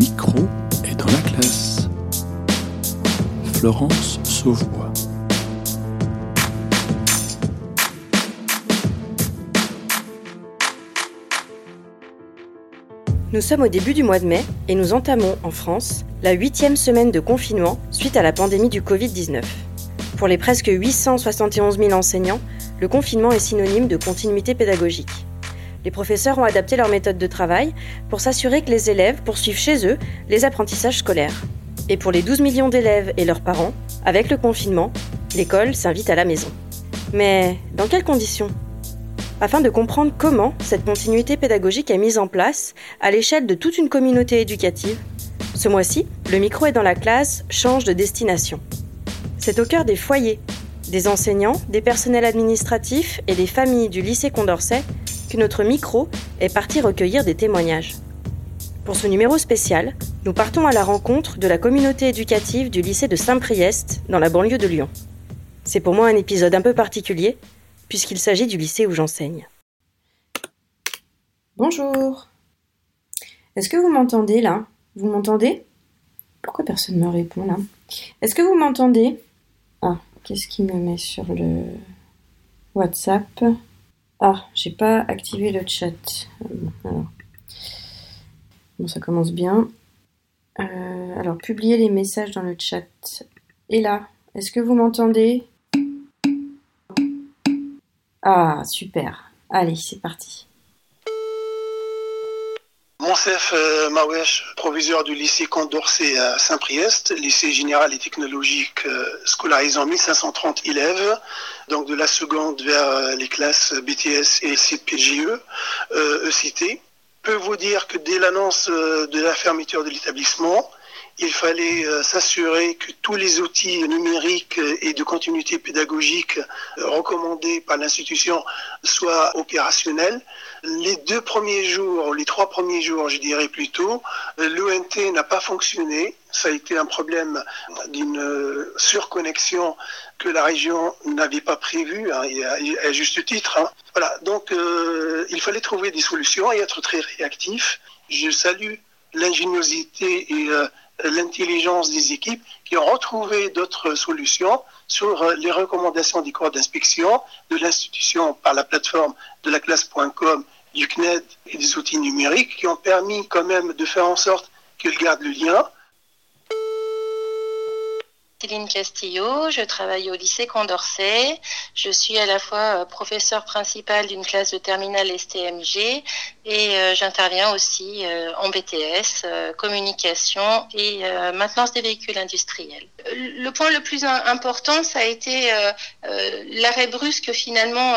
micro est dans la classe. Florence Sauvebois. Nous sommes au début du mois de mai et nous entamons en France la huitième semaine de confinement suite à la pandémie du Covid-19. Pour les presque 871 000 enseignants, le confinement est synonyme de continuité pédagogique. Les professeurs ont adapté leur méthode de travail pour s'assurer que les élèves poursuivent chez eux les apprentissages scolaires. Et pour les 12 millions d'élèves et leurs parents, avec le confinement, l'école s'invite à la maison. Mais dans quelles conditions? Afin de comprendre comment cette continuité pédagogique est mise en place à l'échelle de toute une communauté éducative, ce mois-ci, le micro est dans la classe change de destination. C'est au cœur des foyers, des enseignants, des personnels administratifs et des familles du lycée Condorcet que notre micro est parti recueillir des témoignages. Pour ce numéro spécial, nous partons à la rencontre de la communauté éducative du lycée de Saint-Priest, dans la banlieue de Lyon. C'est pour moi un épisode un peu particulier, puisqu'il s'agit du lycée où j'enseigne. Bonjour. Est-ce que vous m'entendez là? Vous m'entendez? Pourquoi personne ne me répond là? Est-ce que vous m'entendez? Ah, qu'est-ce qui me met sur le WhatsApp? Ah, j'ai pas activé le chat. Alors. Bon, ça commence bien. Euh, alors, publier les messages dans le chat. Et là, est-ce que vous m'entendez? Ah, super. Allez, c'est parti. Monsef euh, Mawesh, proviseur du lycée Condorcet à Saint-Priest, lycée général et technologique scolarisant 1530 élèves, donc de la seconde vers euh, les classes BTS et CPGE, euh, ECT. peut vous dire que dès l'annonce de la fermeture de l'établissement, il fallait euh, s'assurer que tous les outils numériques et de continuité pédagogique euh, recommandés par l'institution soient opérationnels. Les deux premiers jours, les trois premiers jours, je dirais plutôt, euh, l'ONT n'a pas fonctionné. Ça a été un problème d'une surconnexion que la région n'avait pas prévue, hein, à, juste titre. hein. Voilà, donc il fallait trouver des solutions et être très réactif. Je salue l'ingéniosité et l'intelligence des équipes qui ont retrouvé d'autres solutions sur euh, les recommandations des corps d'inspection de l'institution par la plateforme de la classe.com, du CNED et des outils numériques qui ont permis quand même de faire en sorte qu'ils gardent le lien. Céline Castillo, je travaille au lycée Condorcet. Je suis à la fois euh, professeure principale d'une classe de terminale STMG et euh, j'interviens aussi euh, en BTS, euh, communication et euh, maintenance des véhicules industriels. Le point le plus im- important, ça a été euh, euh, l'arrêt brusque finalement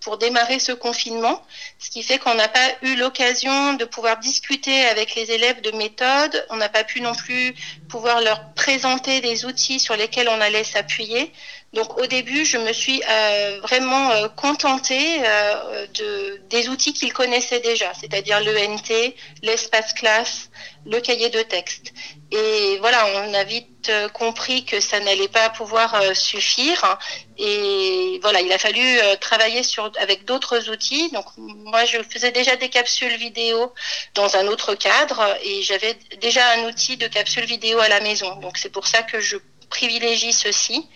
pour démarrer ce confinement, ce qui fait qu'on n'a pas eu l'occasion de pouvoir discuter avec les élèves de méthode. On n'a pas pu non plus pouvoir leur présenter des outils sur lesquels on allait s'appuyer. Donc au début, je me suis euh, vraiment euh, contentée euh, de, des outils qu'ils connaissaient déjà, c'est-à-dire l'ENT, l'espace classe, le cahier de texte. Et voilà, on a vite compris que ça n'allait pas pouvoir suffire. Et voilà, il a fallu travailler avec d'autres outils. Donc moi, je faisais déjà des capsules vidéo dans un autre cadre et j'avais déjà un outil de capsule vidéo à la maison. Donc c'est pour ça que je privilégie ceci.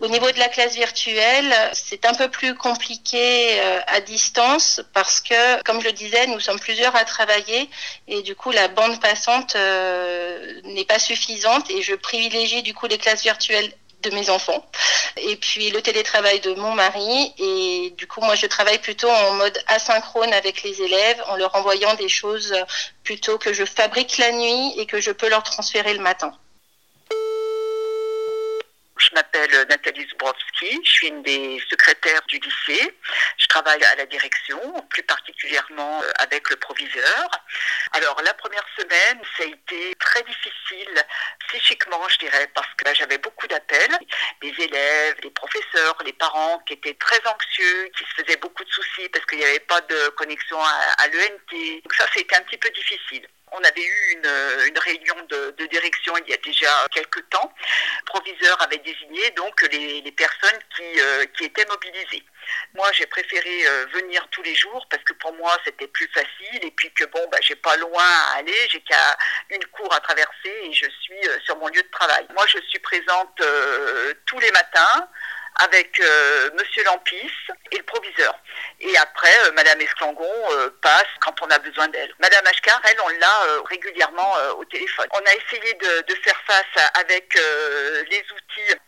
Au niveau de la classe virtuelle, c'est un peu plus compliqué euh, à distance parce que, comme je le disais, nous sommes plusieurs à travailler et du coup la bande passante euh, n'est pas suffisante et je privilégie du coup les classes virtuelles de mes enfants et puis le télétravail de mon mari et du coup moi je travaille plutôt en mode asynchrone avec les élèves en leur envoyant des choses plutôt que je fabrique la nuit et que je peux leur transférer le matin. Je m'appelle Nathalie Zborowski, je suis une des secrétaires du lycée. Je travaille à la direction, plus particulièrement euh, avec le proviseur. Alors la première semaine, ça a été très difficile psychiquement, je dirais, parce que j'avais beaucoup d'appels. Les élèves, les professeurs, les parents qui étaient très anxieux, qui se faisaient beaucoup de soucis parce qu'il n'y avait pas de connexion à, à l'ENT. Donc ça, c'était un petit peu difficile. On avait eu une, une réunion de, direction il y a déjà quelques temps. Le proviseur avait désigné donc les, personnes qui, euh, qui étaient mobilisées. Moi, j'ai préféré euh, venir tous les jours parce que pour moi, c'était plus facile et puis que bon, bah, j'ai pas loin à aller, j'ai qu'à une cour à traverser et je suis euh, sur mon lieu de travail. Moi, je suis présente euh, tous les matins avec euh, Monsieur Lampis et le proviseur. Et après, euh, Madame Esclangon euh, passe quand on a besoin d'elle. Madame Ashkar, elle, on l'a euh, régulièrement euh, au téléphone. On a essayé de, de faire face avec euh, les outils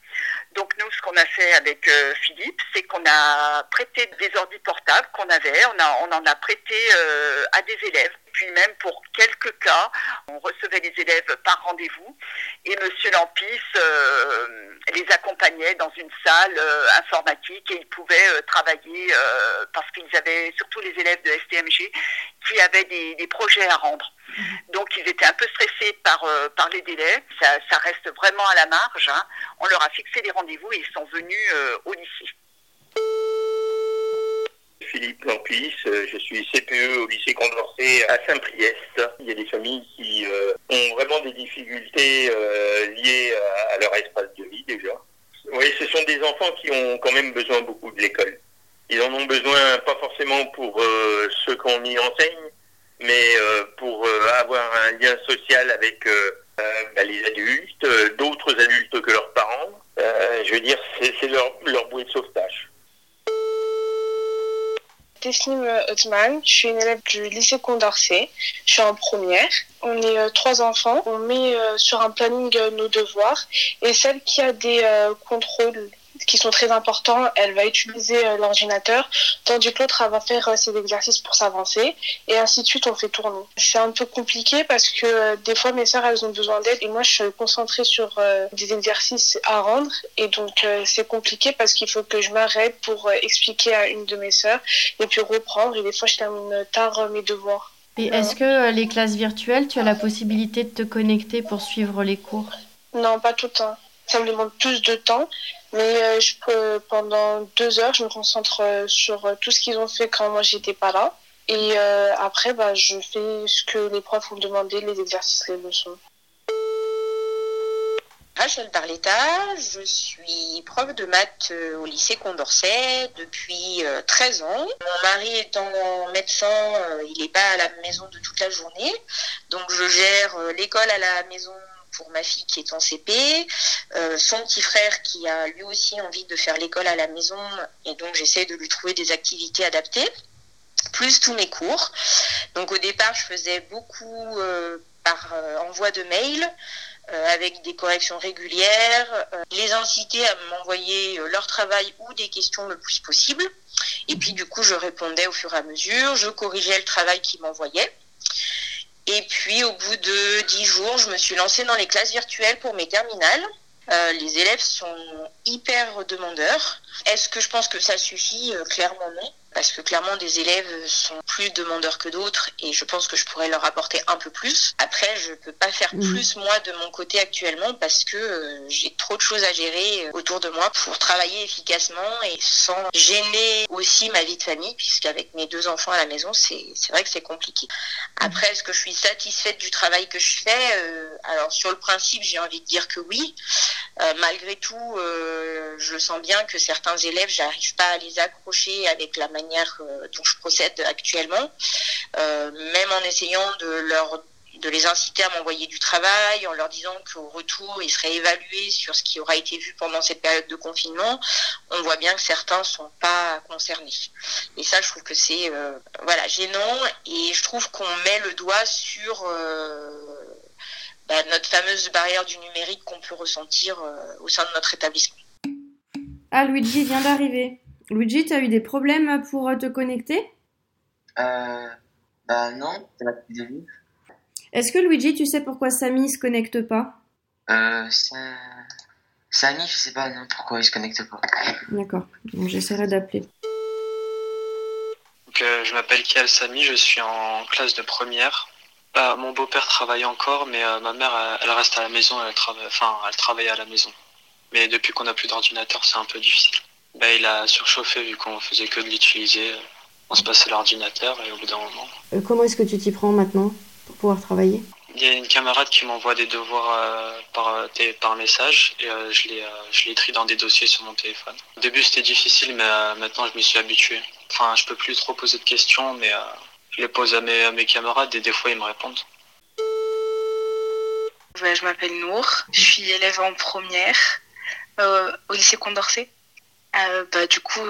donc nous, ce qu'on a fait avec euh, Philippe, c'est qu'on a prêté des ordi portables qu'on avait, on, a, on en a prêté euh, à des élèves. Puis même pour quelques cas, on recevait les élèves par rendez-vous et Monsieur Lampis euh, les accompagnait dans une salle euh, informatique et ils pouvaient euh, travailler parce qu'ils avaient, surtout les élèves de STMG, qui avaient des, projets à rendre. Donc ils étaient un peu stressés par, euh, par les délais. Ça, reste vraiment à la marge. Hein. On leur a fixé des rendez-vous et ils sont venus euh, au lycée. Philippe Lampis, je suis CPE au lycée Condorcet à Saint-Priest. Il y a des familles qui euh, ont vraiment des difficultés euh, liées à, leur espace de vie déjà. Oui, ce sont des enfants qui ont quand même besoin beaucoup de l'école. Ils en ont besoin pas forcément pour euh, ceux qu'on y enseigne, mais euh, pour euh, avoir un lien social avec bah, les adultes, d'autres adultes que leurs parents. je veux dire, c'est leur, leur bouée de sauvetage. Teslim Othman, je suis une élève du lycée Condorcet, je suis en première. On est euh, trois enfants, on met euh, sur un planning euh, nos devoirs. Et celle qui a des contrôles qui sont très importants, elle va utiliser euh, l'ordinateur, tandis que l'autre va faire euh, ses exercices pour s'avancer, et ainsi de suite, on fait tourner. C'est un peu compliqué parce que euh, des fois, mes sœurs, elles ont besoin d'aide, et moi, je suis concentrée sur des exercices à rendre, et donc c'est compliqué parce qu'il faut que je m'arrête pour expliquer à une de mes sœurs, et puis reprendre, et des fois, je termine tard mes devoirs. Et est-ce que les classes virtuelles, tu as la possibilité de te connecter pour suivre les cours? Non, pas tout le temps. Ça me demande plus de temps, mais euh, je peux, pendant deux heures, je me concentre euh, sur tout ce qu'ils ont fait quand moi j'étais pas là. Et euh, après, bah, je fais ce que les profs ont demandé, les exercices, les leçons. Rachel Barletta, je suis prof de maths au lycée Condorcet depuis 13 ans. Mon mari étant médecin, il n'est pas à la maison de toute la journée, donc je gère l'école à la maison pour ma fille qui est en CP, euh, son petit frère qui a lui aussi envie de faire l'école à la maison et donc j'essaie de lui trouver des activités adaptées, plus tous mes cours. Donc au départ je faisais beaucoup euh, par euh, envoi de mail. avec des corrections régulières, les inciter à m'envoyer leur travail ou des questions le plus possible. Et puis du coup, je répondais au fur et à mesure, je corrigeais le travail qu'ils m'envoyaient. Au bout de dix jours, je me suis lancée dans les classes virtuelles pour mes terminales. Euh, les élèves sont hyper demandeurs. Est-ce que je pense que ça suffit? Clairement non parce que clairement des élèves sont plus demandeurs que d'autres et je pense que je pourrais leur apporter un peu plus. Après, je peux pas faire mmh. plus moi de mon côté actuellement parce que euh, j'ai trop de choses à gérer autour de moi pour travailler efficacement et sans gêner aussi ma vie de famille puisqu'avec mes deux enfants à la maison, c'est vrai que c'est compliqué. Après, est-ce que je suis satisfaite du travail que je fais euh, Alors sur le principe, j'ai envie de dire que oui. Euh, malgré tout, euh, je sens bien que certains élèves, j'arrive pas à les accrocher avec la manière dont je procède actuellement, euh, même en essayant de les inciter à m'envoyer du travail, en leur disant qu'au retour, ils seraient évalués sur ce qui aura été vu pendant cette période de confinement, on voit bien que certains sont pas concernés. Et ça, je trouve que c'est euh, voilà gênant et je trouve qu'on met le doigt sur euh, bah, notre fameuse barrière du numérique qu'on peut ressentir au sein de notre établissement. Ah, Luigi vient d'arriver. Luigi, tu as eu des problèmes pour te connecter? Euh. Bah non, c'est depuis le début. Est-ce que Luigi, tu sais pourquoi Samy se connecte pas? Euh. Samy, je sais pas non pourquoi il se connecte pas. D'accord, donc j'essaierai d'appeler. Donc, euh, je m'appelle Kial Samy, je suis en classe de première. Bah, mon beau-père travaille encore, mais euh, ma mère, elle, elle, reste à la maison, elle, travaille, enfin, elle travaille à la maison. Mais depuis qu'on n'a plus d'ordinateur, c'est un peu difficile. Bah, il a surchauffé vu qu'on faisait que de l'utiliser. On se passait l'ordinateur et au bout d'un moment. Euh, comment est-ce que tu t'y prends maintenant pour pouvoir travailler? Il y a une camarade qui m'envoie des devoirs euh, par, euh, par message et euh, je, les, euh, je les trie dans des dossiers sur mon téléphone. Au début c'était difficile mais euh, maintenant je m'y suis habitué. Enfin je peux plus trop poser de questions mais euh, je les pose à mes, à mes camarades et des fois ils me répondent. Ouais, je m'appelle Nour, je suis élève en première euh, au lycée Condorcet. Euh, bah, du coup,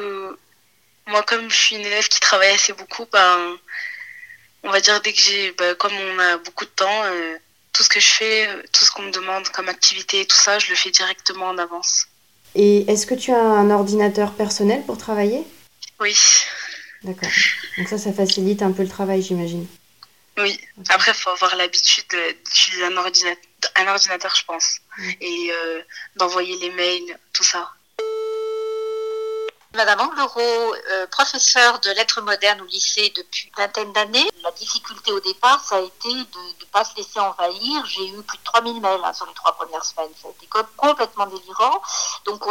moi comme je suis une élève qui travaille assez beaucoup, ben, on va dire dès que j'ai, bah, comme on a beaucoup de temps, euh, tout ce que je fais, euh, tout ce qu'on me demande comme activité et tout ça, je le fais directement en avance. Et est-ce que tu as un ordinateur personnel pour travailler? Oui, D'accord. Donc ça, ça facilite un peu le travail, j'imagine. oui. Après, il faut avoir l'habitude de- d'utiliser un ordinateur, un ordinateur, je pense, et euh, d'envoyer les mails, tout ça. Madame Anglerot, euh, professeure de lettres modernes au lycée depuis une vingtaine d'années. La difficulté au départ, ça a été de ne pas se laisser envahir. J'ai eu plus de 3000 mails hein, sur les trois premières semaines. Ça a été co- complètement délirant. Donc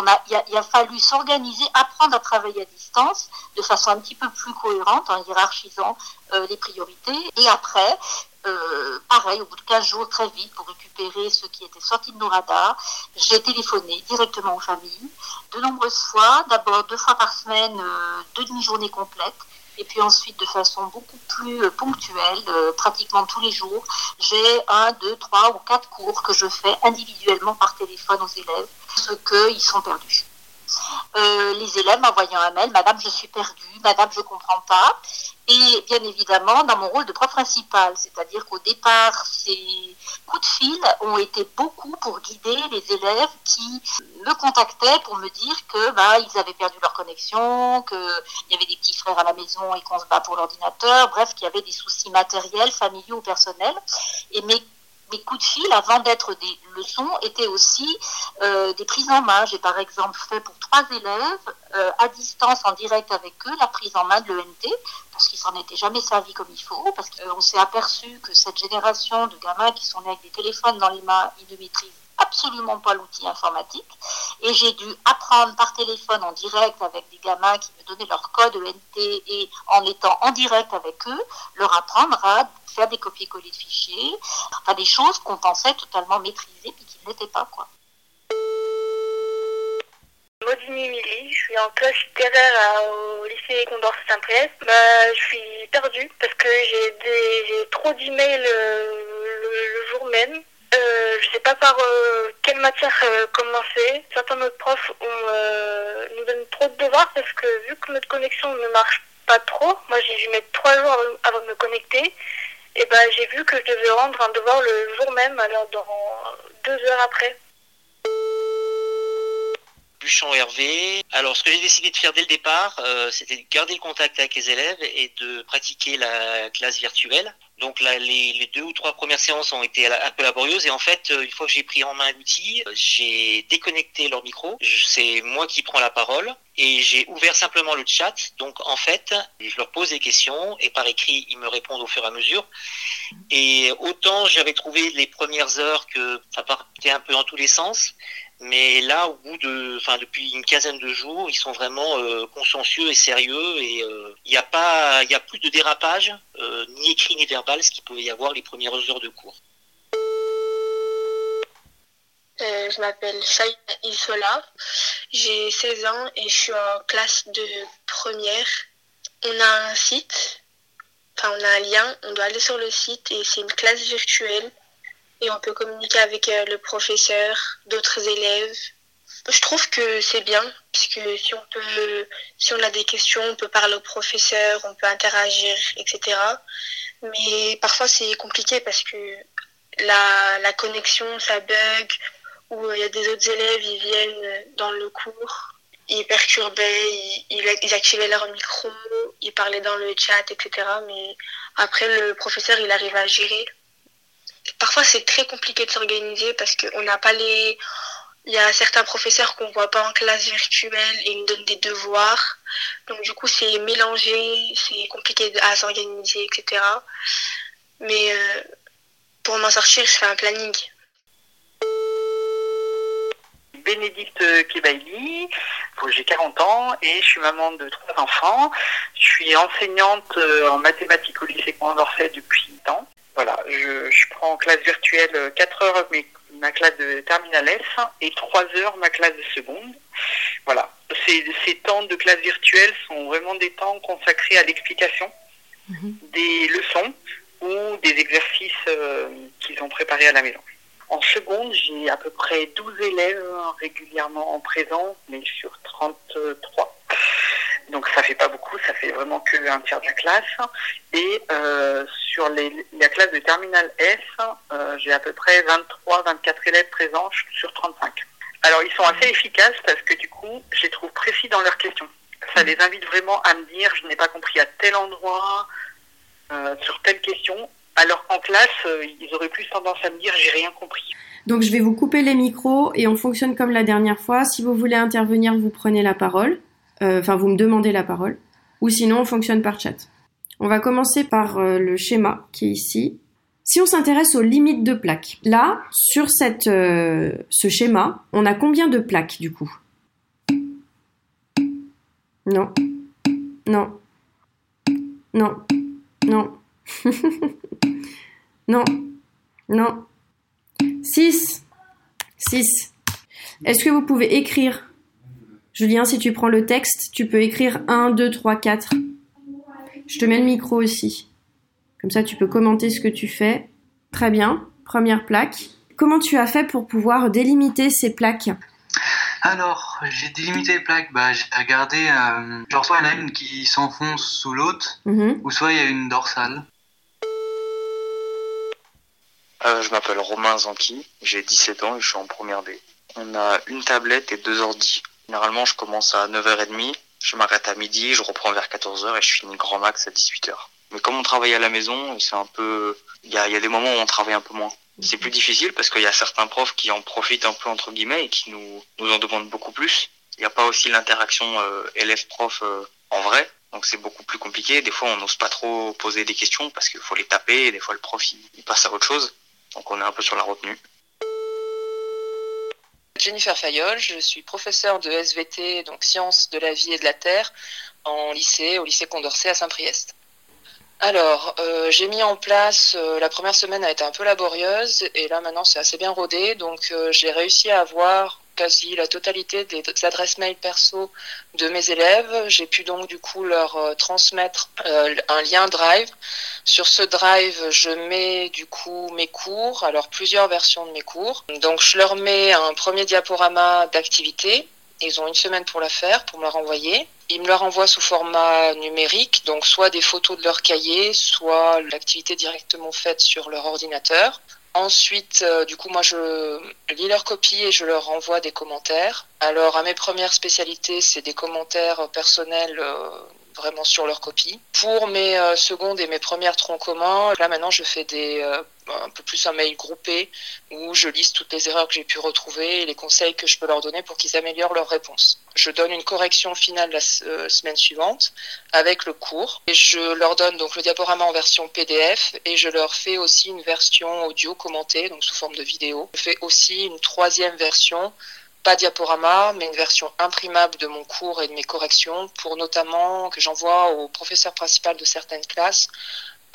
il a fallu s'organiser, apprendre à travailler à distance de façon un petit peu plus cohérente en hiérarchisant euh, les priorités. Et après, euh, pareil, au bout de 15 jours, très vite, pour récupérer ce qui était sorti de nos radars, j'ai téléphoné directement aux familles, de nombreuses fois, d'abord deux fois par semaine, euh, deux demi-journées complètes, et puis ensuite de façon beaucoup plus euh, ponctuelle, euh, pratiquement tous les jours, j'ai un, deux, trois ou quatre cours que je fais individuellement par téléphone aux élèves, parce qu'ils sont perdus. Euh, les élèves m'envoyant un mail, Madame, je suis perdue, Madame, je comprends pas. Et bien évidemment, dans mon rôle de prof principal, c'est-à-dire qu'au départ, ces coups de fil ont été beaucoup pour guider les élèves qui me contactaient pour me dire que bah, ils avaient perdu leur connexion, qu'il y avait des petits frères à la maison et qu'on se bat pour l'ordinateur, bref, qu'il y avait des soucis matériels, familiaux ou personnels. Et mes mes coups de fil, avant d'être des leçons, étaient aussi euh, des prises en main. J'ai par exemple fait pour trois élèves, euh, à distance, en direct avec eux, la prise en main de l'ENT, parce qu'ils s'en étaient jamais servis comme il faut, parce qu'on s'est aperçu que cette génération de gamins qui sont nés avec des téléphones dans les mains, ils ne maîtrisent absolument pas l'outil informatique. Et j'ai dû apprendre par téléphone en direct avec des gamins qui me donnaient leur code ENT et en étant en direct avec eux, leur apprendre à faire des copier-coller de fichiers, enfin des choses qu'on pensait totalement maîtrisées puis qui ne l'étaient pas. Quoi. Maudine je suis en classe littéraire au lycée Condorcet Saint-Priest. Bah, je suis perdue parce que j'ai trop d'emails euh, le jour même. Euh, je sais pas par euh, quelle matière euh, commencer. Certains de nos profs euh, nous donnent trop de devoirs parce que vu que notre connexion ne marche pas trop, moi j'ai dû mettre trois jours avant- de me connecter. Et ben j'ai vu que je devais rendre un devoir le jour même, alors dans deux heures après. Buchon Hervé. Alors, ce que j'ai décidé de faire dès le départ, c'était de garder le contact avec les élèves et de pratiquer la classe virtuelle. Donc, là, les, deux ou trois premières séances ont été un peu laborieuses et en fait, euh, une fois que j'ai pris en main l'outil, j'ai déconnecté leur micro. C'est moi qui prends la parole et j'ai ouvert simplement le chat. Donc, en fait, je leur pose des questions et par écrit, ils me répondent au fur et à mesure. Et autant j'avais trouvé les premières heures que ça partait un peu dans tous les sens, mais là, au bout de, enfin, depuis une quinzaine de jours, ils sont vraiment euh, consciencieux et sérieux et euh, il n'y a pas, il a plus de dérapage, euh, ni écrit ni verbal, ce qu'il pouvait y avoir les premières heures de cours. Euh, je m'appelle Shaïa Isola, j'ai 16 ans et je suis en classe de première. On a un site, enfin on a un lien, on doit aller sur le site et c'est une classe virtuelle et on peut communiquer avec euh, le professeur, d'autres élèves. Je trouve que c'est bien puisque si si on a des questions, on peut parler au professeur, on peut interagir, etc. Mais parfois c'est compliqué parce que la, connexion, ça bug, ou euh, il y a des autres élèves, ils viennent dans le cours, ils perturbaient, ils, ils activaient leur micro, ils parlaient dans le chat, etc. Mais après, le professeur, il arrive à gérer. Parfois, c'est très compliqué de s'organiser parce qu'on n'a pas les... Il y a certains professeurs qu'on voit pas en classe virtuelle et ils nous donnent des devoirs. Donc du coup, c'est mélangé, c'est compliqué à s'organiser, etc. Mais euh, pour m'en sortir, je fais un planning. Bénédicte Kebaili, j'ai 40 ans et je suis maman de trois enfants. Je suis enseignante euh, en mathématiques au lycée Condorcet depuis 8 ans. Voilà, je, je prends en classe virtuelle 4 heures mes, ma classe de terminale S et 3 heures ma classe de seconde. Voilà, ces, ces temps de classe virtuelle sont vraiment des temps consacrés à l'explication des leçons ou des exercices euh, qu'ils ont préparés à la maison. En seconde, j'ai à peu près 12 élèves régulièrement en présence, mais sur 33. Donc ça fait pas beaucoup, ça fait vraiment que un tiers de la classe. Et euh, sur les, la classe de terminale S, euh, j'ai à peu près 23, 24 élèves présents sur 35. Alors ils sont assez efficaces parce que du coup, je les trouve précis dans leurs questions. Ça les invite vraiment à me dire, je n'ai pas compris à tel endroit, euh, sur telle question, alors qu'en classe, euh, ils auraient plus tendance à me dire, j'ai rien compris. Donc je vais vous couper les micros et on fonctionne comme la dernière fois. Si vous voulez intervenir, vous prenez la parole. Euh, Enfin, vous me demandez la parole. Ou sinon, on fonctionne par chat. On va commencer par euh, le schéma qui est ici. Si on s'intéresse aux limites de plaques, là, sur euh, ce schéma, on a combien de plaques du coup? Non. Non. Non. Non. non. Non. 6. 6. Est-ce que vous pouvez écrire? Julien, si tu prends le texte, tu peux écrire 1, 2, 3, 4. Je te mets le micro aussi. Comme ça, tu peux commenter ce que tu fais. Très bien. Première plaque. Comment tu as fait pour pouvoir délimiter ces plaques Alors, j'ai délimité les plaques. Bah, j'ai regardé. euh, genre, soit il y en a une qui s'enfonce sous l'autre, Mhm. ou soit il y a une dorsale. Euh, je m'appelle Romain Zanqui, j'ai 17 ans et je suis en première D. On a une tablette et deux ordi. Généralement, je commence à 9h30, je m'arrête à midi, je reprends vers 14h et je finis grand max à 18h. Mais comme on travaille à la maison, c'est un peu... Il y a, des moments où on travaille un peu moins. C'est plus difficile parce qu'il y a certains profs qui en profitent un peu entre guillemets et qui nous, nous en demandent beaucoup plus. Il n'y a pas aussi l'interaction euh, élève-prof euh, en vrai. Donc c'est beaucoup plus compliqué. Des fois, on n'ose pas trop poser des questions parce qu'il faut les taper. Et des fois, le prof, il, il passe à autre chose. Donc on est un peu sur la retenue. Jennifer Fayol, je suis professeure de SVT, donc sciences de la vie et de la terre, en lycée, au lycée Condorcet à Saint-Priest. Alors, euh, j'ai mis en place, euh, la première semaine a été un peu laborieuse, et là maintenant c'est assez bien rodé, donc euh, j'ai réussi à avoir quasi la totalité des adresses mail perso de mes élèves. J'ai pu donc du coup leur euh, transmettre euh, un lien Drive. Sur ce Drive, je mets du coup mes cours, alors plusieurs versions de mes cours. Donc je leur mets un premier diaporama d'activité. Ils ont une semaine pour la faire, pour me la renvoyer. Ils me la renvoient sous format numérique, donc soit des photos de leur cahier, soit l'activité directement faite sur leur ordinateur. Ensuite, euh, du coup, moi, je lis leurs copies et je leur envoie des commentaires. Alors, à mes premières spécialités, c'est des commentaires personnels euh, vraiment sur leurs copies. Pour mes euh, secondes et mes premières troncs communs, là maintenant, je fais des euh, un peu plus un mail groupé où je liste toutes les erreurs que j'ai pu retrouver et les conseils que je peux leur donner pour qu'ils améliorent leurs réponses. Je donne une correction finale la euh, semaine suivante avec le cours et je leur donne donc le diaporama en version PDF et je leur fais aussi une version audio commentée donc sous forme de vidéo. Je fais aussi une troisième version pas diaporama, mais une version imprimable de mon cours et de mes corrections pour notamment que j'envoie au professeur principal de certaines classes,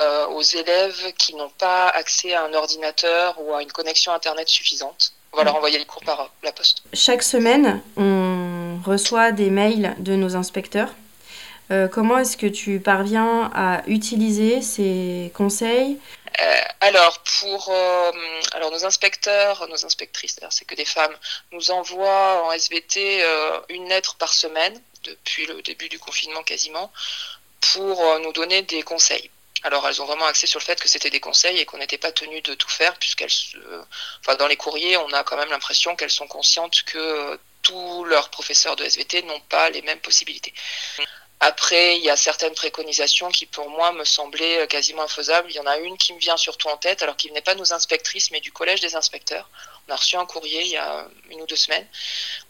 euh, aux élèves qui n'ont pas accès à un ordinateur ou à une connexion Internet suffisante. On va leur envoyer les cours par euh, la poste. Chaque semaine, on reçoit des mails de nos inspecteurs. Euh, comment est-ce que tu parviens à utiliser ces conseils? Euh, alors, pour euh, alors nos inspecteurs, nos inspectrices, c'est que des femmes, nous envoient en SVT euh, une lettre par semaine depuis le début du confinement quasiment pour nous donner des conseils. Alors, elles ont vraiment axé sur le fait que c'était des conseils et qu'on n'était pas tenu de tout faire, puisqu'elles, se- enfin, dans les courriers, on a quand même l'impression qu'elles sont conscientes que euh, tous leurs professeurs de SVT n'ont pas les mêmes possibilités. Après, il y a certaines préconisations qui, pour moi, me semblaient euh, quasiment infaisables. Il y en a une qui me vient surtout en tête, alors qui venait pas de nos inspectrices, mais du collège des inspecteurs. On a reçu un courrier il y a une ou deux semaines,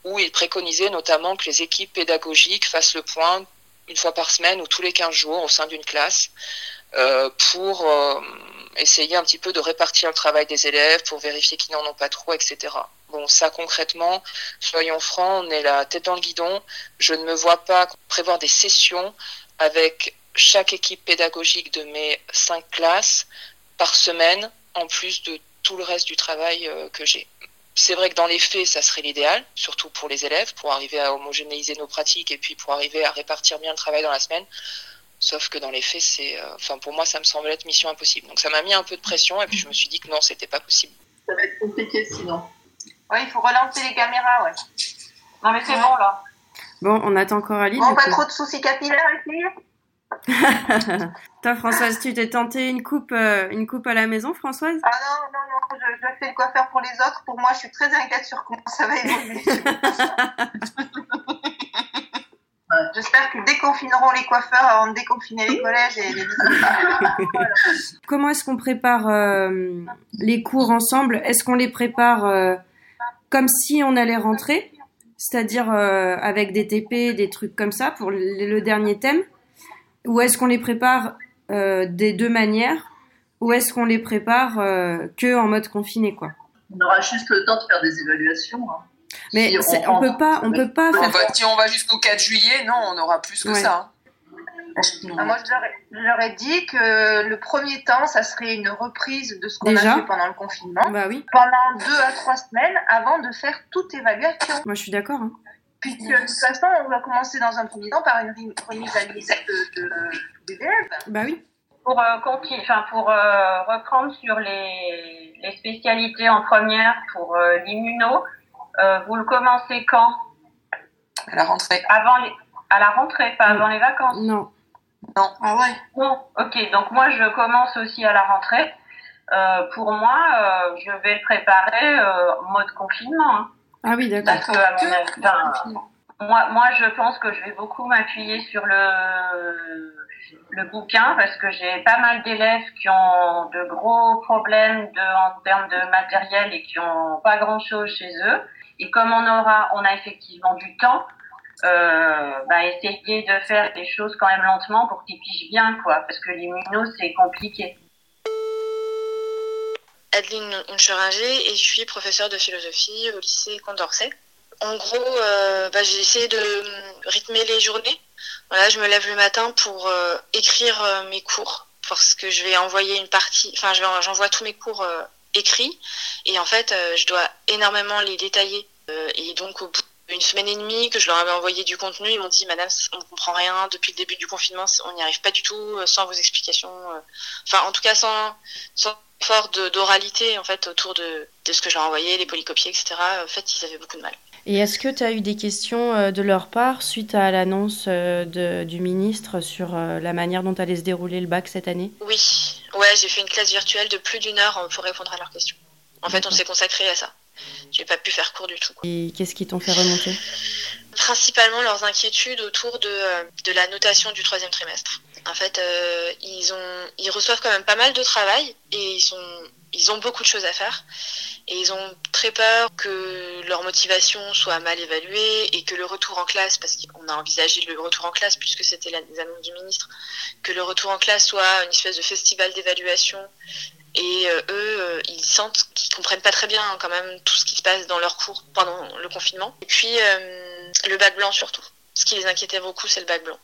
où il préconisait notamment que les équipes pédagogiques fassent le point une fois par semaine ou tous les 15 jours au sein d'une classe euh, pour euh, essayer un petit peu de répartir le travail des élèves, pour vérifier qu'ils n'en ont pas trop, etc. Bon, ça concrètement, soyons francs, on est la tête dans le guidon. Je ne me vois pas prévoir des sessions avec chaque équipe pédagogique de mes cinq classes par semaine, en plus de tout le reste du travail que j'ai. C'est vrai que dans les faits, ça serait l'idéal, surtout pour les élèves, pour arriver à homogénéiser nos pratiques et puis pour arriver à répartir bien le travail dans la semaine. Sauf que dans les faits, c'est, enfin pour moi, ça me semble être mission impossible. Donc ça m'a mis un peu de pression et puis je me suis dit que non, c'était pas possible. Ça va être compliqué sinon. Oui, il faut relancer les caméras, ouais. Non mais c'est bon là. Bon, on attend Coralie. Bon, pas trop de soucis capillaires ici Toi, Françoise, tu t'es tenté une coupe, euh, une coupe à la maison, Françoise? Ah non, non, non, je, je, fais le coiffeur pour les autres. Pour moi, je suis très inquiète sur comment ça va évoluer. J'espère qu'ils déconfineront les coiffeurs avant de déconfiner les collèges et les Comment est-ce qu'on prépare euh, les cours ensemble? Est-ce qu'on les prépare euh, comme si on allait rentrer? C'est-à-dire euh, avec des TP, des trucs comme ça pour le, le dernier thème? Ou est-ce qu'on les prépare euh, des deux manières? Ou est-ce qu'on les prépare euh, que en mode confiné quoi? On aura juste le temps de faire des évaluations. Hein. Mais Si on, on peut pas, on peut pas On faire. va- si on va jusqu'au 4 juillet, non, on aura plus que Ouais. ça. Ah, moi, je leur, ai, je leur ai dit que le premier temps, ça serait une reprise de ce qu'on a fait pendant le confinement. Bah oui. Pendant deux à trois semaines avant de faire toute évaluation. Moi, je suis d'accord. hein. Puisque de toute façon, on va commencer dans un premier temps par une remise à l'ISEC de, de, des élèves. Bah oui. Pour, euh, conti- enfin, pour euh, reprendre sur les, les spécialités en première pour euh, l'immuno, euh, vous le commencez quand? À la rentrée. Avant les, à la rentrée, pas avant les vacances? Non. Non. Ah ouais Non, ok. Donc moi, je commence aussi à la rentrée. Euh, pour moi, euh, je vais le préparer euh, en mode confinement. hein. Ah oui, d'accord. Parce que, à mon avis, enfin, moi, moi, je pense que je vais beaucoup m'appuyer sur le, le bouquin parce que j'ai pas mal d'élèves qui ont de gros problèmes de, en termes de matériel et qui ont pas grand chose chez eux. Et comme on aura, on a effectivement du temps, euh, bah, de faire des choses quand même lentement pour qu'ils pigent bien, quoi, parce que l'immuno, c'est compliqué. Adeline Uncheringer et je suis professeure de philosophie au lycée Condorcet. En gros, euh, bah, j'ai essayé de euh, rythmer les journées. Voilà, je me lève le matin pour euh, écrire euh, mes cours parce que je vais envoyer une partie, enfin, j'envoie tous mes cours écrits et en fait, euh, je dois énormément les détailler. Euh, et donc, au bout d'une semaine et demie que je leur avais envoyé du contenu, ils m'ont dit, Madame, on comprend rien depuis le début du confinement, on n'y arrive pas du tout euh, sans vos explications. Enfin, en tout cas, sans, sans effort de- d'oralité en fait autour de, de ce que je leur envoyais, les polycopiés, etc. En fait, ils avaient beaucoup de mal. Et est-ce que tu as eu des questions de leur part suite à l'annonce du ministre sur la manière dont allait se dérouler le bac cette année? Oui, ouais, j'ai fait une classe virtuelle de plus d'une heure pour répondre à leurs questions. En fait, on s'est consacré à ça. J'ai pas pu faire cours du tout. Et qu'est-ce qui t'ont fait remonter? Principalement leurs inquiétudes autour de, euh, de la notation du troisième trimestre. En fait, euh, ils, ont, ils reçoivent quand même pas mal de travail et ils, sont, ils ont beaucoup de choses à faire. Et ils ont très peur que leur motivation soit mal évaluée et que le retour en classe, parce qu'on a envisagé le retour en classe puisque c'était les annonces du ministre, que le retour en classe soit une espèce de festival d'évaluation. Et euh, eux, euh, ils sentent qu'ils comprennent pas très bien hein, quand même tout ce qui se passe dans leurs cours pendant le confinement. Et puis euh, le bac blanc surtout. Ce qui les inquiétait beaucoup, c'est le bac blanc.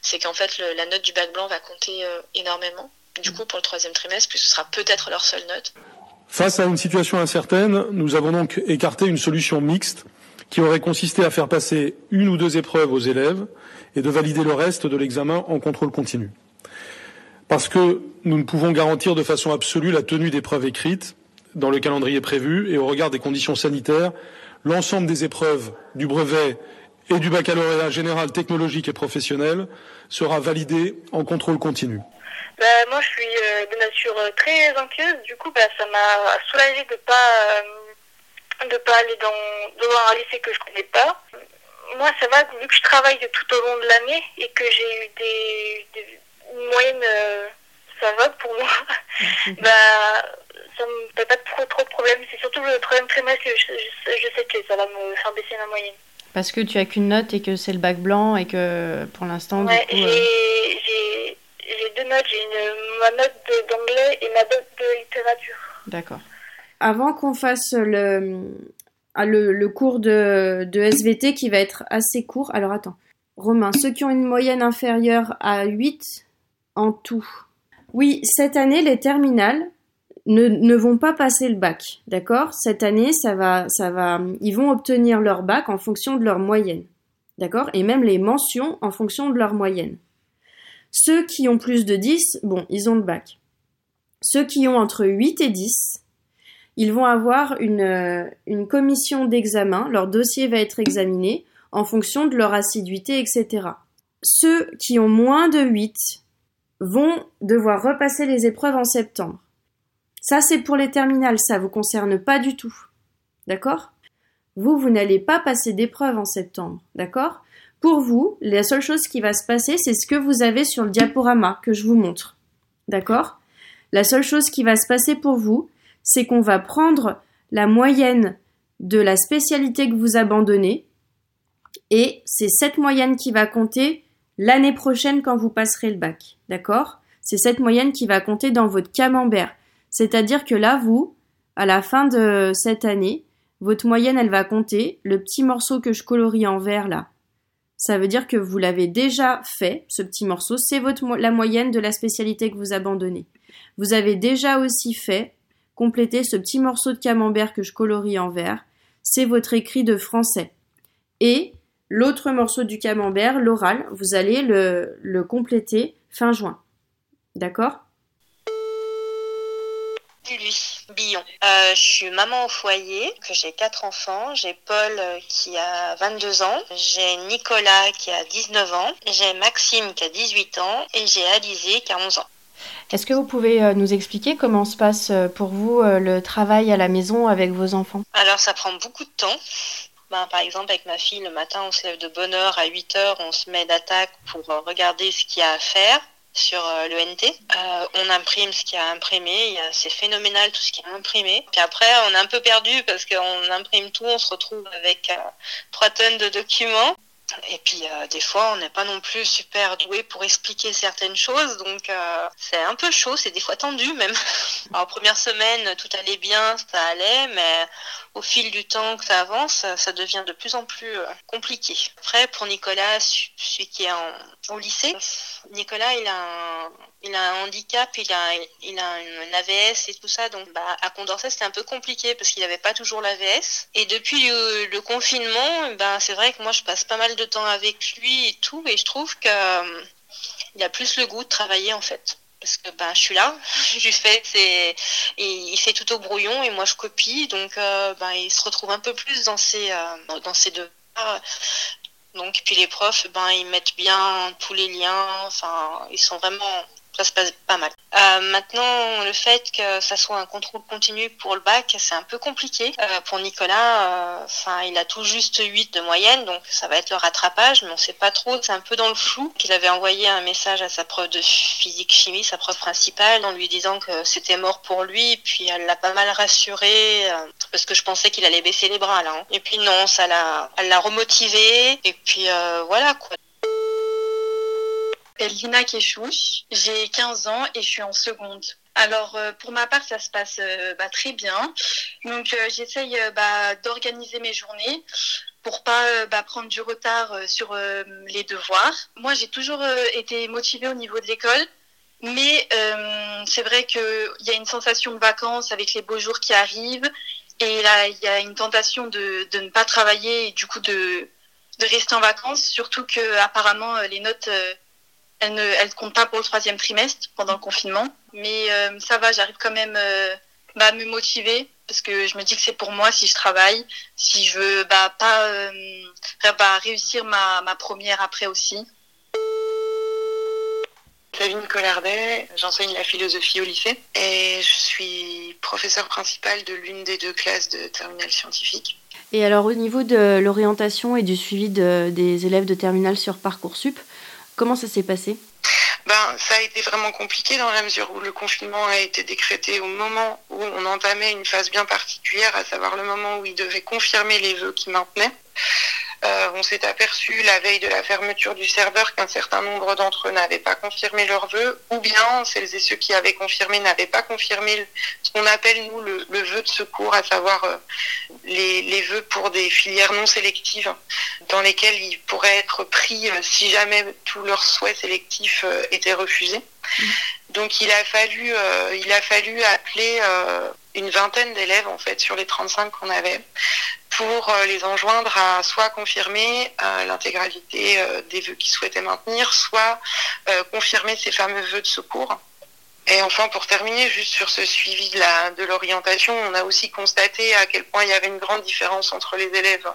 C'est qu'en fait, la note du bac blanc va compter énormément. Du coup, pour le troisième trimestre, puisque ce sera peut-être leur seule note. Face à une situation incertaine, nous avons donc écarté une solution mixte qui aurait consisté à faire passer une ou deux épreuves aux élèves et de valider le reste de l'examen en contrôle continu. Parce que nous ne pouvons garantir de façon absolue la tenue d'épreuves écrites dans le calendrier prévu et au regard des conditions sanitaires, l'ensemble des épreuves du brevet et du baccalauréat général technologique et professionnel sera validé en contrôle continu. Bah, moi, je suis euh, de nature euh, très anxieuse. Du coup, bah, ça m'a soulagée de pas euh, de pas aller dans, dans un lycée que je connais pas. Moi, ça va vu que je travaille tout au long de l'année et que j'ai eu des, des une moyenne, ça va pour moi. bah, ça me fait pas trop trop de problèmes. C'est surtout le troisième trimestre que je, je- je sais que ça va me faire baisser ma moyenne. Parce que tu as qu'une note et que c'est le bac blanc et que pour l'instant, Ouais, j'ai deux notes. J'ai ma note d'anglais et ma note de littérature. D'accord. Avant qu'on fasse le, ah, le, le cours de, de SVT qui va être assez court. Alors attends. Romain, ceux qui ont une moyenne inférieure à 8 en tout. Oui, cette année, les terminales ne, ne vont pas passer le bac, d'accord? Cette année, ça va, ça va, ils vont obtenir leur bac en fonction de leur moyenne, d'accord? Et même les mentions en fonction de leur moyenne. Ceux qui ont plus de 10, bon, ils ont le bac. Ceux qui ont entre 8 et 10, ils vont avoir une, euh, une commission d'examen, leur dossier va être examiné en fonction de leur assiduité, etc. Ceux qui ont moins de 8 vont devoir repasser les épreuves en septembre. Ça, c'est pour les terminales, ça vous concerne pas du tout. D'accord? Vous, vous n'allez pas passer d'épreuves en septembre. D'accord? Pour vous, la seule chose qui va se passer, c'est ce que vous avez sur le diaporama que je vous montre. D'accord? La seule chose qui va se passer pour vous, c'est qu'on va prendre la moyenne de la spécialité que vous abandonnez et c'est cette moyenne qui va compter l'année prochaine quand vous passerez le bac. D'accord? C'est cette moyenne qui va compter dans votre camembert. C'est-à-dire que là, vous, à la fin de cette année, votre moyenne, elle va compter. Le petit morceau que je colorie en vert là, ça veut dire que vous l'avez déjà fait, ce petit morceau. C'est votre la moyenne de la spécialité que vous abandonnez. Vous avez déjà aussi fait compléter ce petit morceau de camembert que je colorie en vert. C'est votre écrit de français. Et L'autre morceau du camembert, l'oral, vous allez le, le compléter fin juin. D'accord? Billon. Euh, je suis maman au foyer, que j'ai quatre enfants. J'ai Paul euh, qui a 22 ans, j'ai Nicolas qui a 19 ans, j'ai Maxime qui a 18 ans et j'ai Alizé qui a 11 ans. Est-ce que vous pouvez euh, nous expliquer comment se passe pour vous le travail à la maison avec vos enfants? Alors ça prend beaucoup de temps. Ben, par exemple, avec ma fille, le matin, on se lève de bonne heure, à 8 heures, on se met d'attaque pour regarder ce qu'il y a à faire sur euh, le NT. Euh, on imprime ce qu'il y a à imprimer. C'est phénoménal tout ce qui est imprimé. Puis après, on est un peu perdu parce qu'on imprime tout, on se retrouve avec 3 tonnes de documents. Et puis des fois, on n'est pas non plus super doué pour expliquer certaines choses, donc c'est un peu chaud, c'est des fois tendu même. Alors première semaine, tout allait bien, ça allait, mais au fil du temps que ça avance, ça devient de plus en plus euh, compliqué. Après, pour Nicolas, celui qui est en, au lycée, Nicolas, il a un, il a un handicap, il a, il a une AVS et tout ça. Donc, bah, à Condorcet, c'était un peu compliqué parce qu'il n'avait pas toujours l'AVS. Et depuis le, confinement, ben, c'est vrai que moi, je passe pas mal de temps avec lui et tout. Et je trouve que, euh, a plus le goût de travailler, en fait parce que ben, je suis là, je fais, c'est, il fait tout au brouillon et moi je copie, donc euh, ben, il se retrouve un peu plus dans ces, euh, dans ces deux. Donc puis les profs, ben ils mettent bien tous les liens, enfin ils sont vraiment ça se passe pas mal. Euh, maintenant, le fait que ça soit un contrôle continu pour le bac, c'est un peu compliqué. Euh, pour Nicolas, euh, enfin, il a tout juste 8 de moyenne, donc ça va être le rattrapage, mais on sait pas trop, c'est un peu dans le flou. Qu'il avait envoyé un message à sa preuve de physique-chimie, sa preuve principale, en lui disant que c'était mort pour lui, puis elle l'a pas mal rassuré, parce que je pensais qu'il allait baisser les bras là. Hein. Et puis non, ça l'a, elle l'a remotivé, et puis voilà quoi m'appelle Lina Keshouch, j'ai 15 ans et je suis en seconde. Alors euh, pour ma part, ça se passe euh, bah, très bien. Donc euh, j'essaye bah, d'organiser mes journées pour pas bah, prendre du retard sur les devoirs. Moi, j'ai toujours été motivée au niveau de l'école. Mais c'est vrai qu'il y a une sensation de vacances avec les beaux jours qui arrivent. Et là, il y a une tentation de, de ne pas travailler et du coup de, de rester en vacances. Surtout que apparemment les notes elle ne elle compte pas pour le troisième trimestre pendant le confinement. Mais euh, ça va, j'arrive quand même euh, bah, à me motiver parce que je me dis que c'est pour moi si je travaille, si je veux bah, pas euh, bah, réussir ma, ma première après aussi. Sabine Collardet, j'enseigne la philosophie au lycée et je suis professeure principale de l'une des deux classes de terminale scientifique. Et alors au niveau de l'orientation et du suivi de, des élèves de terminale sur Parcoursup, Comment ça s'est passé? Ben, ça a été vraiment compliqué dans la mesure où le confinement a été décrété au moment où on entamait une phase bien particulière, à savoir le moment où il devait confirmer les vœux qu'il maintenait. Euh, on s'est aperçu la veille de la fermeture du serveur qu'un certain nombre d'entre eux n'avaient pas confirmé leurs vœux, ou bien celles et ceux qui avaient confirmé n'avaient pas confirmé ce qu'on appelle nous le, vœu de secours, à savoir euh, les, vœux pour des filières non sélectives, dans lesquelles ils pourraient être pris euh, si jamais tous leurs souhaits sélectifs étaient refusés. Donc il a fallu, euh, appeler euh, une vingtaine d'élèves en fait sur les 35 qu'on avait pour euh, les enjoindre à soit confirmer l'intégralité des vœux qu'ils souhaitaient maintenir, soit confirmer ces fameux vœux de secours. Et enfin, pour terminer, juste sur ce suivi de l'orientation, on a aussi constaté à quel point il y avait une grande différence entre les élèves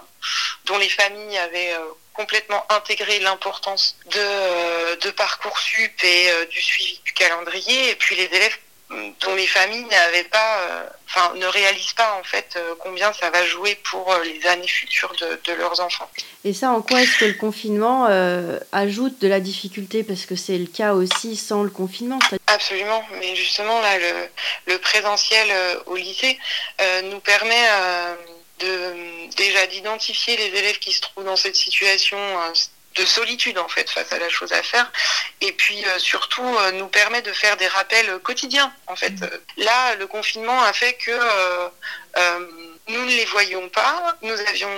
dont les familles avaient complètement intégré l'importance de, euh, de Parcoursup et euh, du suivi du calendrier, et puis les élèves dont les familles n'avaient pas, euh, enfin, ne réalisent pas en fait combien ça va jouer pour les années futures de, de, leurs enfants. Et ça, en quoi est-ce que le confinement ajoute de la difficulté? Parce que c'est le cas aussi sans le confinement. Absolument, mais justement là, le, le présentiel au lycée nous permet de, déjà d'identifier les élèves qui se trouvent dans cette situation euh, de solitude en fait face à la chose à faire et puis euh, surtout euh, nous permet de faire des rappels quotidiens en fait mmh. là le confinement a fait que nous ne les voyions pas. Nous avions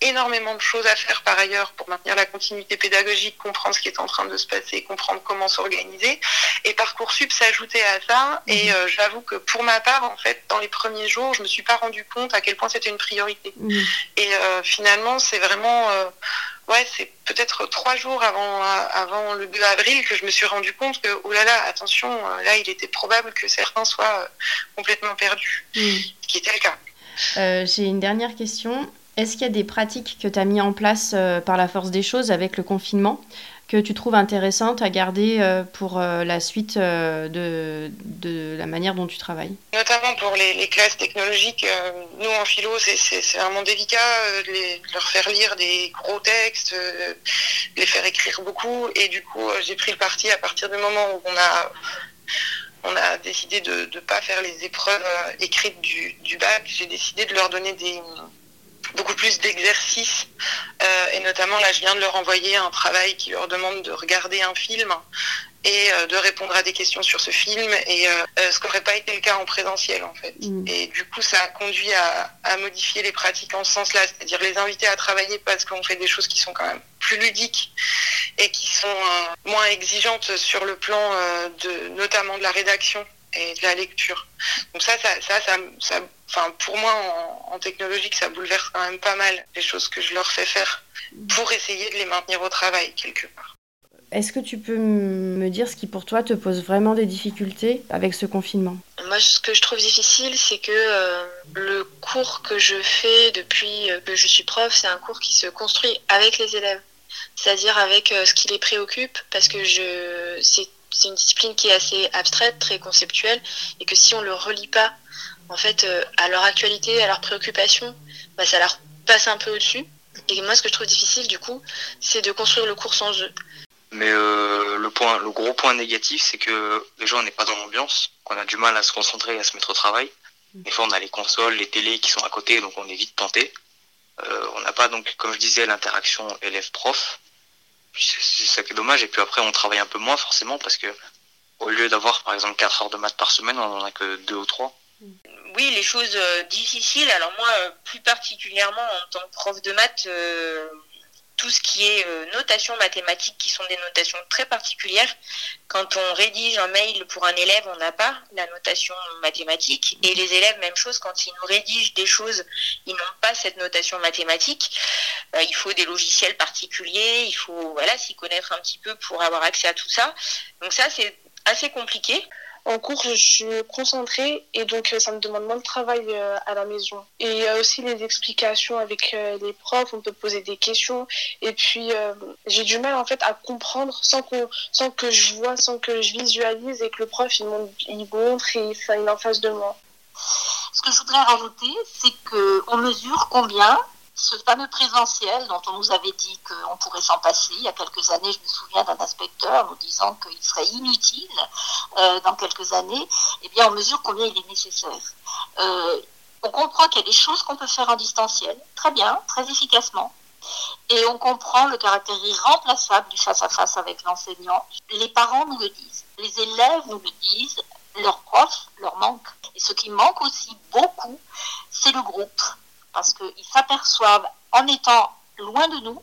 énormément de choses à faire par ailleurs pour maintenir la continuité pédagogique, comprendre ce qui est en train de se passer, comprendre comment s'organiser. Et Parcoursup s'ajoutait à ça. Et mhm. euh, j'avoue que pour ma part, en fait, dans les premiers jours, je me suis pas rendu compte à quel point c'était une priorité. Mhm. Et euh, finalement, c'est vraiment, euh, ouais, c'est peut-être trois jours avant, avant le 2 avril que je me suis rendu compte que, oh là là, attention, là, il était probable que certains soient complètement perdus, mhm. ce qui était le cas. Euh, j'ai une dernière question. Est-ce qu'il y a des pratiques que tu as mis en place euh, par la force des choses avec le confinement que tu trouves intéressantes à garder euh, pour la suite de, de, la manière dont tu travailles? Notamment pour les, classes technologiques, nous en philo, c'est vraiment délicat de, les, leur faire lire des gros textes, de les faire écrire beaucoup. Et du coup, j'ai pris le parti à partir du moment où on a on a décidé de ne pas faire les épreuves euh, écrites du, bac. J'ai décidé de leur donner des, beaucoup plus d'exercices. Euh, et notamment, là, je viens de leur envoyer un travail qui leur demande de regarder un film et euh, de répondre à des questions sur ce film, et ce n'aurait pas été le cas en présentiel, en fait. Mm. Et du coup, ça a conduit à, à, modifier les pratiques en ce sens-là, c'est-à-dire les inviter à travailler parce qu'on fait des choses qui sont quand même plus ludiques et qui sont euh, moins exigeantes sur le plan euh, de notamment de la rédaction et de la lecture. Donc ça, ça, ça, ça, enfin pour moi en, en, technologique, ça bouleverse quand même pas mal les choses que je leur fais faire pour essayer de les maintenir au travail quelque part. Est-ce que tu peux me dire ce qui pour toi te pose vraiment des difficultés avec ce confinement? Moi, ce que je trouve difficile, c'est que euh, le cours que je fais depuis que je suis prof, c'est un cours qui se construit avec les élèves c'est-à-dire avec euh, ce qui les préoccupe, parce que je, c'est, une discipline qui est assez abstraite, très conceptuelle, et que si on le relie pas, en fait, euh, à leur actualité, à leurs préoccupations, bah, ça leur passe un peu au-dessus. Et moi, ce que je trouve difficile, du coup, c'est de construire le cours sans eux. Mais euh, le, point, le gros point négatif, c'est que déjà, on n'est pas dans l'ambiance, qu'on a du mal à se concentrer et à se mettre au travail. Des fois, on a les consoles, les télés qui sont à côté, donc on est vite tenté. Euh, on n'a pas donc, comme je disais, l'interaction élève-prof. C'est ça qui est dommage. Et puis après, on travaille un peu moins forcément parce que au lieu d'avoir par exemple 4 heures de maths par semaine, on en a que 2 ou 3. Oui, les choses euh, difficiles. Alors moi, euh, plus particulièrement en tant que prof de maths, tout ce qui est euh, notation mathématique, qui sont des notations très particulières. Quand on rédige un mail pour un élève, on n'a pas la notation mathématique. Et les élèves, même chose, quand ils nous rédigent des choses, ils n'ont pas cette notation mathématique. Euh, il faut des logiciels particuliers, il faut voilà s'y connaître un petit peu pour avoir accès à tout ça. Donc ça, c'est assez compliqué. En cours, je suis concentrée et donc euh, ça me demande moins de travail euh, à la maison. Et il y a aussi les explications avec euh, les profs, on peut poser des questions. Et puis, j'ai du mal en fait à comprendre sans, sans que je vois, sans que je visualise et que le prof il montre, il montre et il est en face de moi. Ce que je voudrais rajouter, c'est qu'on mesure combien ce fameux présentiel dont on nous avait dit qu'on pourrait s'en passer. Il y a quelques années, je me souviens d'un inspecteur nous disant qu'il serait inutile euh, dans quelques années. Eh bien, on mesure combien il est nécessaire. Euh, on comprend qu'il y a des choses qu'on peut faire en distanciel, très bien, très efficacement. Et on comprend le caractère irremplaçable du face-à-face avec l'enseignant. Les parents nous le disent, les élèves nous le disent, leurs profs leur manquent. Et ce qui manque aussi beaucoup, c'est le groupe parce qu'ils s'aperçoivent en étant loin de nous,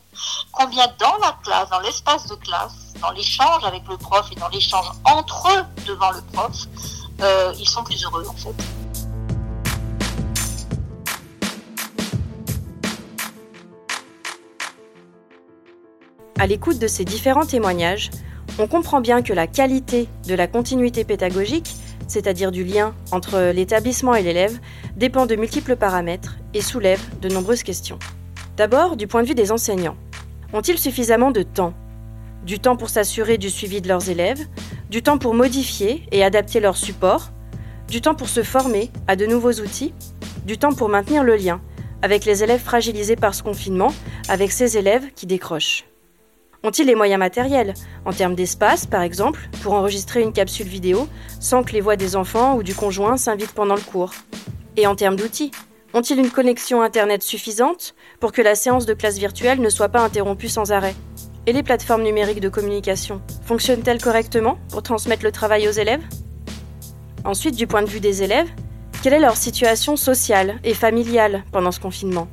combien dans la classe, dans l'espace de classe, dans l'échange avec le prof et dans l'échange entre eux devant le prof, euh, ils sont plus heureux en fait. À l'écoute de ces différents témoignages, on comprend bien que la qualité de la continuité pédagogique, c'est-à-dire du lien entre l'établissement et l'élève, dépend de multiples paramètres et soulève de nombreuses questions. D'abord, du point de vue des enseignants. Ont-ils suffisamment de temps? Du temps pour s'assurer du suivi de leurs élèves, du temps pour modifier et adapter leurs supports, du temps pour se former à de nouveaux outils, du temps pour maintenir le lien avec les élèves fragilisés par ce confinement, avec ces élèves qui décrochent? Ont-ils les moyens matériels, en termes d'espace par exemple, pour enregistrer une capsule vidéo sans que les voix des enfants ou du conjoint s'invitent pendant le cours. Et en termes d'outils, ont-ils une connexion Internet suffisante pour que la séance de classe virtuelle ne soit pas interrompue sans arrêt? Et les plateformes numériques de communication fonctionnent-elles correctement pour transmettre le travail aux élèves? Ensuite, du point de vue des élèves, quelle est leur situation sociale et familiale pendant ce confinement?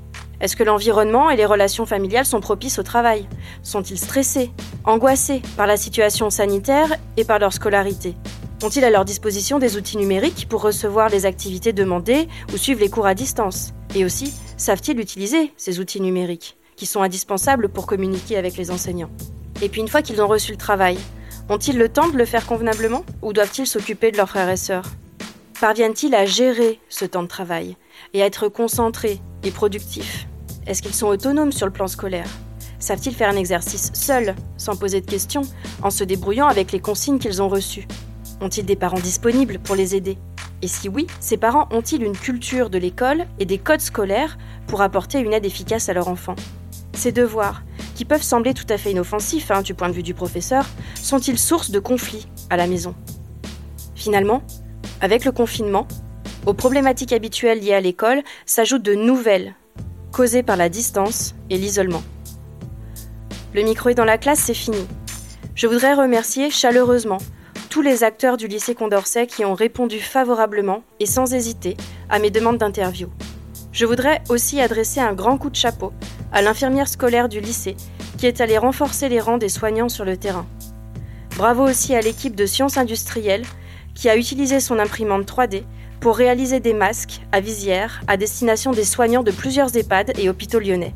Est-ce que l'environnement et les relations familiales sont propices au travail? Sont-ils stressés, angoissés par la situation sanitaire et par leur scolarité? Ont-ils à leur disposition des outils numériques pour recevoir les activités demandées ou suivre les cours à distance? Et aussi, savent-ils utiliser ces outils numériques qui sont indispensables pour communiquer avec les enseignants? Et puis une fois qu'ils ont reçu le travail, ont-ils le temps de le faire convenablement ou doivent-ils s'occuper de leurs frères et sœurs? Parviennent-ils à gérer ce temps de travail et à être concentrés et productifs? Est-ce qu'ils sont autonomes sur le plan scolaire? Savent-ils faire un exercice seuls, sans poser de questions, en se débrouillant avec les consignes qu'ils ont reçues? Ont-ils des parents disponibles pour les aider? Et si oui, ces parents ont-ils une culture de l'école et des codes scolaires pour apporter une aide efficace à leur enfant? Ces devoirs, qui peuvent sembler tout à fait inoffensifs hein, du point de vue du professeur, sont-ils source de conflits à la maison? Finalement, avec le confinement, aux problématiques habituelles liées à l'école s'ajoutent de nouvelles, causées par la distance et l'isolement. Le micro est dans la classe, c'est fini. Je voudrais remercier chaleureusement tous les acteurs du lycée Condorcet qui ont répondu favorablement et sans hésiter à mes demandes d'interview. Je voudrais aussi adresser un grand coup de chapeau à l'infirmière scolaire du lycée qui est allée renforcer les rangs des soignants sur le terrain. Bravo aussi à l'équipe de sciences industrielles qui a utilisé son imprimante 3D pour réaliser des masques à visière à destination des soignants de plusieurs EHPAD et hôpitaux lyonnais.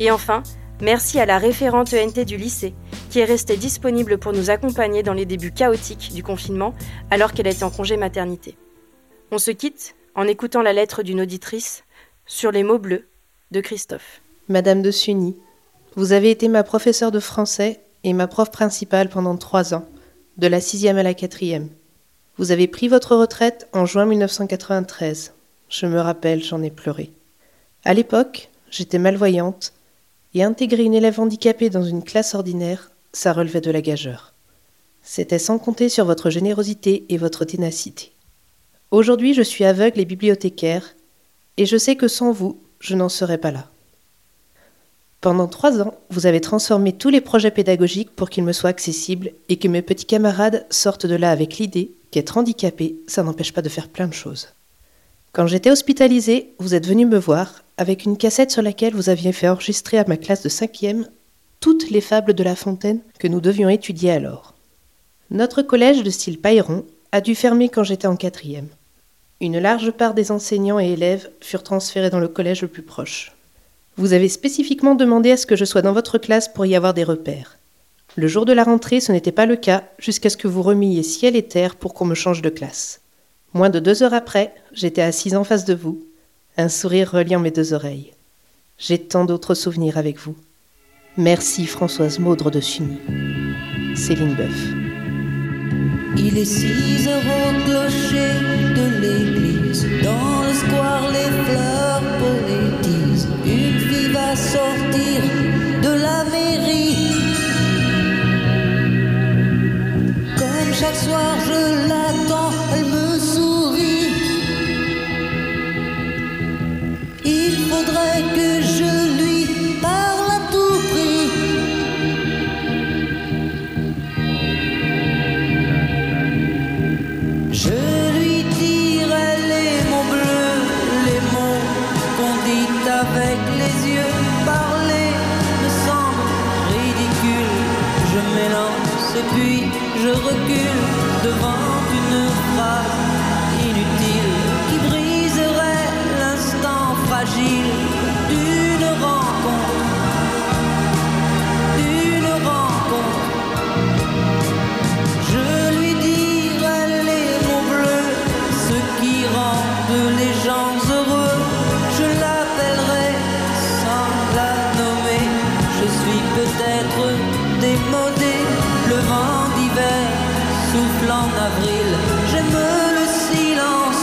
Et enfin, merci à la référente ENT du lycée qui est restée disponible pour nous accompagner dans les débuts chaotiques du confinement alors qu'elle était en congé maternité. On se quitte en écoutant la lettre d'une auditrice sur les mots bleus de Christophe. Madame de Suny, vous avez été ma professeure de français et ma prof principale pendant trois ans, de la sixième à la quatrième. Vous avez pris votre retraite en juin 1993. Je me rappelle, j'en ai pleuré. À l'époque, j'étais malvoyante, et intégrer une élève handicapée dans une classe ordinaire, ça relevait de la gageure. C'était sans compter sur votre générosité et votre ténacité. Aujourd'hui, je suis aveugle et bibliothécaire, et je sais que sans vous, je n'en serais pas là. Pendant trois ans, vous avez transformé tous les projets pédagogiques pour qu'ils me soient accessibles et que mes petits camarades sortent de là avec l'idée qu'être handicapé, ça n'empêche pas de faire plein de choses. Quand j'étais hospitalisée, vous êtes venu me voir avec une cassette sur laquelle vous aviez fait enregistrer à ma classe de cinquième toutes les fables de La Fontaine que nous devions étudier alors. Notre collège de style Pailleron a dû fermer quand j'étais en quatrième. Une large part des enseignants et élèves furent transférés dans le collège le plus proche. Vous avez spécifiquement demandé à ce que je sois dans votre classe pour y avoir des repères. Le jour de la rentrée, ce n'était pas le cas, jusqu'à ce que vous remiez ciel et terre pour qu'on me change de classe. Moins de deux heures après, j'étais assise en face de vous, un sourire reliant mes deux oreilles. J'ai tant d'autres souvenirs avec vous. Merci Françoise Maudre de Suny. Céline Boeuf. Il. Une fille va sortir de la chaque soir je l'attends, devant une phrase inutile qui briserait l'instant fragile d'une rencontre, d'une rencontre. Je lui dirai les mots bleus, ce qui rendent les gens heureux. Je l'appellerai sans la nommer. Je suis peut-être démodé, le vent d'hiver souffle en avril. J'aime le silence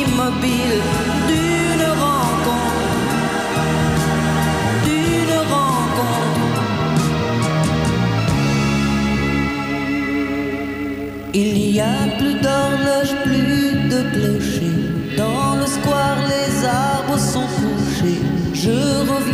immobile d'une rencontre, d'une rencontre. Il n'y a plus d'horloge, plus de clocher. Dans le square, les arbres sont couchés. Je reviens